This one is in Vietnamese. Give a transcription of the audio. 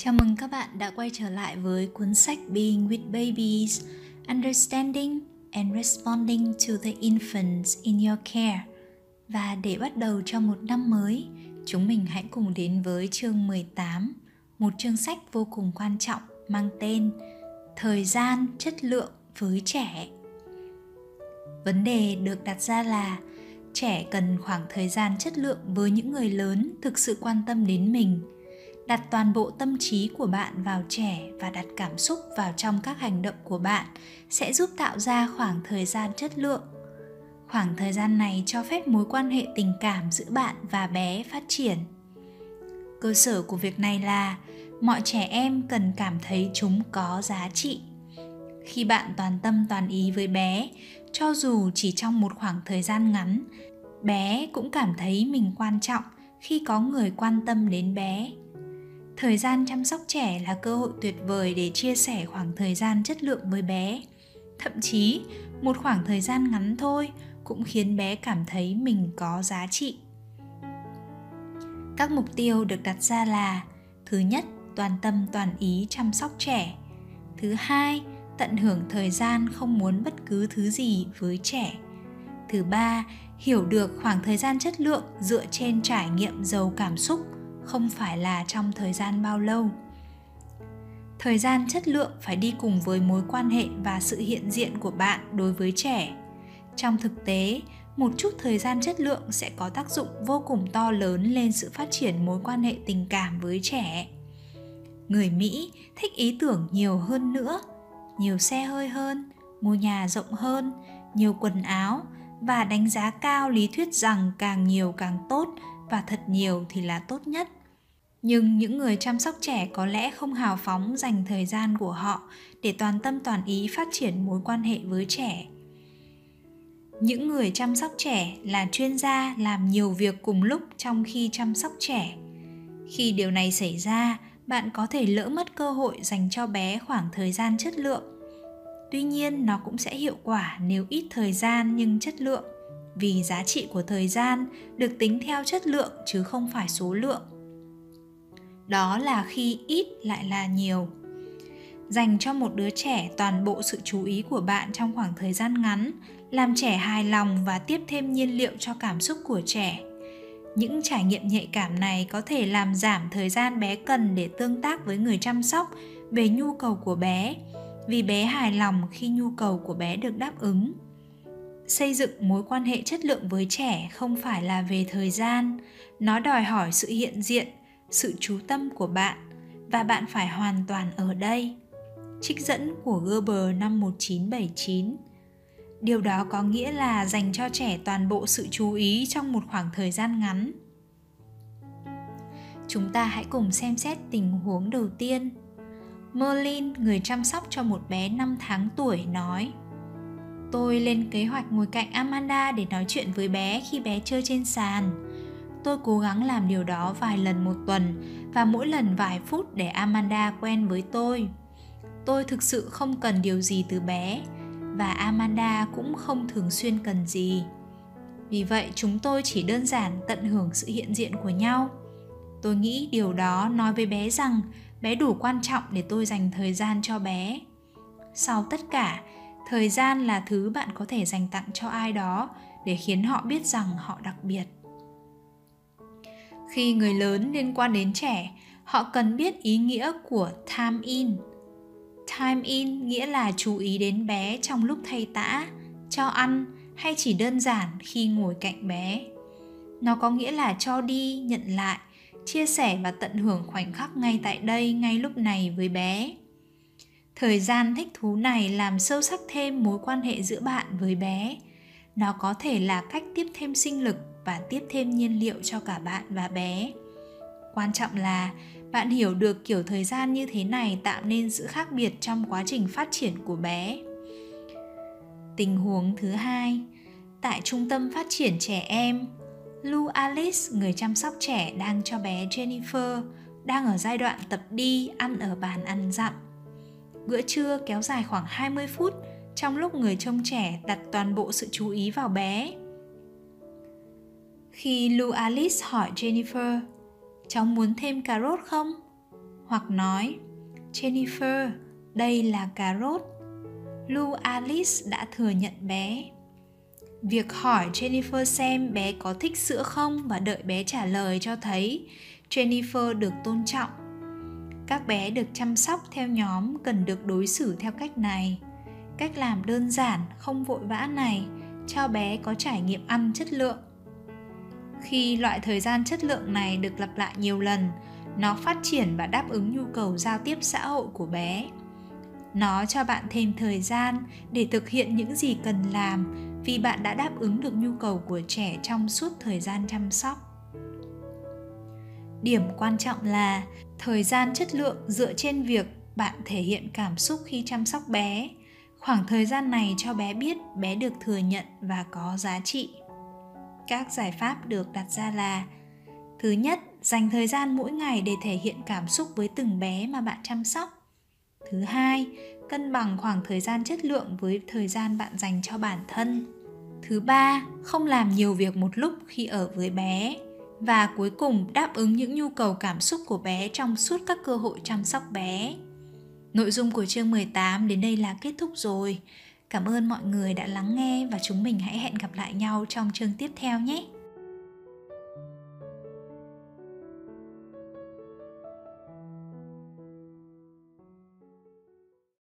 Chào mừng các bạn đã quay trở lại với cuốn sách Being with Babies, Understanding and Responding to the Infants in Your Care. Và để bắt đầu cho một năm mới, chúng mình hãy cùng đến với chương 18, một chương sách vô cùng quan trọng mang tên Thời gian chất lượng với trẻ. Vấn đề được đặt ra là trẻ cần khoảng thời gian chất lượng với những người lớn thực sự quan tâm đến mình – đặt toàn bộ tâm trí của bạn vào trẻ và đặt cảm xúc vào trong các hành động của bạn sẽ giúp tạo ra khoảng thời gian chất lượng. Khoảng thời gian này cho phép mối quan hệ tình cảm giữa bạn và bé phát triển. Cơ sở của việc này là mọi trẻ em cần cảm thấy chúng có giá trị. Khi bạn toàn tâm toàn ý với bé, cho dù chỉ trong một khoảng thời gian ngắn, bé cũng cảm thấy mình quan trọng khi có người quan tâm đến bé thời gian chăm sóc trẻ là cơ hội tuyệt vời để chia sẻ khoảng thời gian chất lượng với bé. Thậm chí, một khoảng thời gian ngắn thôi cũng khiến bé cảm thấy mình có giá trị. Các mục tiêu được đặt ra là, thứ nhất, toàn tâm toàn ý chăm sóc trẻ. Thứ hai, tận hưởng thời gian không muốn bất cứ thứ gì với trẻ. Thứ ba, hiểu được khoảng thời gian chất lượng dựa trên trải nghiệm giàu cảm xúc không phải là trong thời gian bao lâu. Thời gian chất lượng phải đi cùng với mối quan hệ và sự hiện diện của bạn đối với trẻ. Trong thực tế, một chút thời gian chất lượng sẽ có tác dụng vô cùng to lớn lên sự phát triển mối quan hệ tình cảm với trẻ. Người mỹ thích ý tưởng nhiều hơn nữa, nhiều xe hơi hơn, ngôi nhà rộng hơn, nhiều quần áo và đánh giá cao lý thuyết rằng càng nhiều càng tốt và thật nhiều thì là tốt nhất nhưng những người chăm sóc trẻ có lẽ không hào phóng dành thời gian của họ để toàn tâm toàn ý phát triển mối quan hệ với trẻ. Những người chăm sóc trẻ là chuyên gia làm nhiều việc cùng lúc trong khi chăm sóc trẻ. Khi điều này xảy ra, bạn có thể lỡ mất cơ hội dành cho bé khoảng thời gian chất lượng. Tuy nhiên, nó cũng sẽ hiệu quả nếu ít thời gian nhưng chất lượng, vì giá trị của thời gian được tính theo chất lượng chứ không phải số lượng đó là khi ít lại là nhiều. Dành cho một đứa trẻ toàn bộ sự chú ý của bạn trong khoảng thời gian ngắn, làm trẻ hài lòng và tiếp thêm nhiên liệu cho cảm xúc của trẻ. Những trải nghiệm nhạy cảm này có thể làm giảm thời gian bé cần để tương tác với người chăm sóc về nhu cầu của bé, vì bé hài lòng khi nhu cầu của bé được đáp ứng. Xây dựng mối quan hệ chất lượng với trẻ không phải là về thời gian, nó đòi hỏi sự hiện diện sự chú tâm của bạn và bạn phải hoàn toàn ở đây. Trích dẫn của Gerber năm 1979 Điều đó có nghĩa là dành cho trẻ toàn bộ sự chú ý trong một khoảng thời gian ngắn. Chúng ta hãy cùng xem xét tình huống đầu tiên. Merlin, người chăm sóc cho một bé 5 tháng tuổi, nói Tôi lên kế hoạch ngồi cạnh Amanda để nói chuyện với bé khi bé chơi trên sàn tôi cố gắng làm điều đó vài lần một tuần và mỗi lần vài phút để amanda quen với tôi. Tôi thực sự không cần điều gì từ bé và amanda cũng không thường xuyên cần gì. Vì vậy, chúng tôi chỉ đơn giản tận hưởng sự hiện diện của nhau. Tôi nghĩ điều đó nói với bé rằng bé đủ quan trọng để tôi dành thời gian cho bé. Sau tất cả, thời gian là thứ bạn có thể dành tặng cho ai đó để khiến họ biết rằng họ đặc biệt khi người lớn liên quan đến trẻ, họ cần biết ý nghĩa của time in. Time in nghĩa là chú ý đến bé trong lúc thay tã, cho ăn hay chỉ đơn giản khi ngồi cạnh bé. Nó có nghĩa là cho đi, nhận lại, chia sẻ và tận hưởng khoảnh khắc ngay tại đây, ngay lúc này với bé. Thời gian thích thú này làm sâu sắc thêm mối quan hệ giữa bạn với bé. Nó có thể là cách tiếp thêm sinh lực và tiếp thêm nhiên liệu cho cả bạn và bé quan trọng là bạn hiểu được kiểu thời gian như thế này tạo nên sự khác biệt trong quá trình phát triển của bé tình huống thứ hai tại trung tâm phát triển trẻ em Lu Alice, người chăm sóc trẻ đang cho bé Jennifer, đang ở giai đoạn tập đi ăn ở bàn ăn dặm. Bữa trưa kéo dài khoảng 20 phút trong lúc người trông trẻ đặt toàn bộ sự chú ý vào bé. Khi Lou Alice hỏi Jennifer, cháu muốn thêm cà rốt không? hoặc nói Jennifer, đây là cà rốt. Lou Alice đã thừa nhận bé. Việc hỏi Jennifer xem bé có thích sữa không và đợi bé trả lời cho thấy Jennifer được tôn trọng. Các bé được chăm sóc theo nhóm cần được đối xử theo cách này. Cách làm đơn giản, không vội vã này cho bé có trải nghiệm ăn chất lượng. Khi loại thời gian chất lượng này được lặp lại nhiều lần, nó phát triển và đáp ứng nhu cầu giao tiếp xã hội của bé. Nó cho bạn thêm thời gian để thực hiện những gì cần làm vì bạn đã đáp ứng được nhu cầu của trẻ trong suốt thời gian chăm sóc. Điểm quan trọng là thời gian chất lượng dựa trên việc bạn thể hiện cảm xúc khi chăm sóc bé. Khoảng thời gian này cho bé biết bé được thừa nhận và có giá trị các giải pháp được đặt ra là, thứ nhất, dành thời gian mỗi ngày để thể hiện cảm xúc với từng bé mà bạn chăm sóc thứ hai, cân bằng khoảng thời gian chất lượng với thời gian bạn dành cho bản thân thứ ba, không làm nhiều việc một lúc khi ở với bé và cuối cùng, đáp ứng những nhu cầu cảm xúc của bé trong suốt các cơ hội chăm sóc bé. Nội dung của chương 18 đến đây là kết thúc rồi. Cảm ơn mọi người đã lắng nghe và chúng mình hãy hẹn gặp lại nhau trong chương tiếp theo nhé.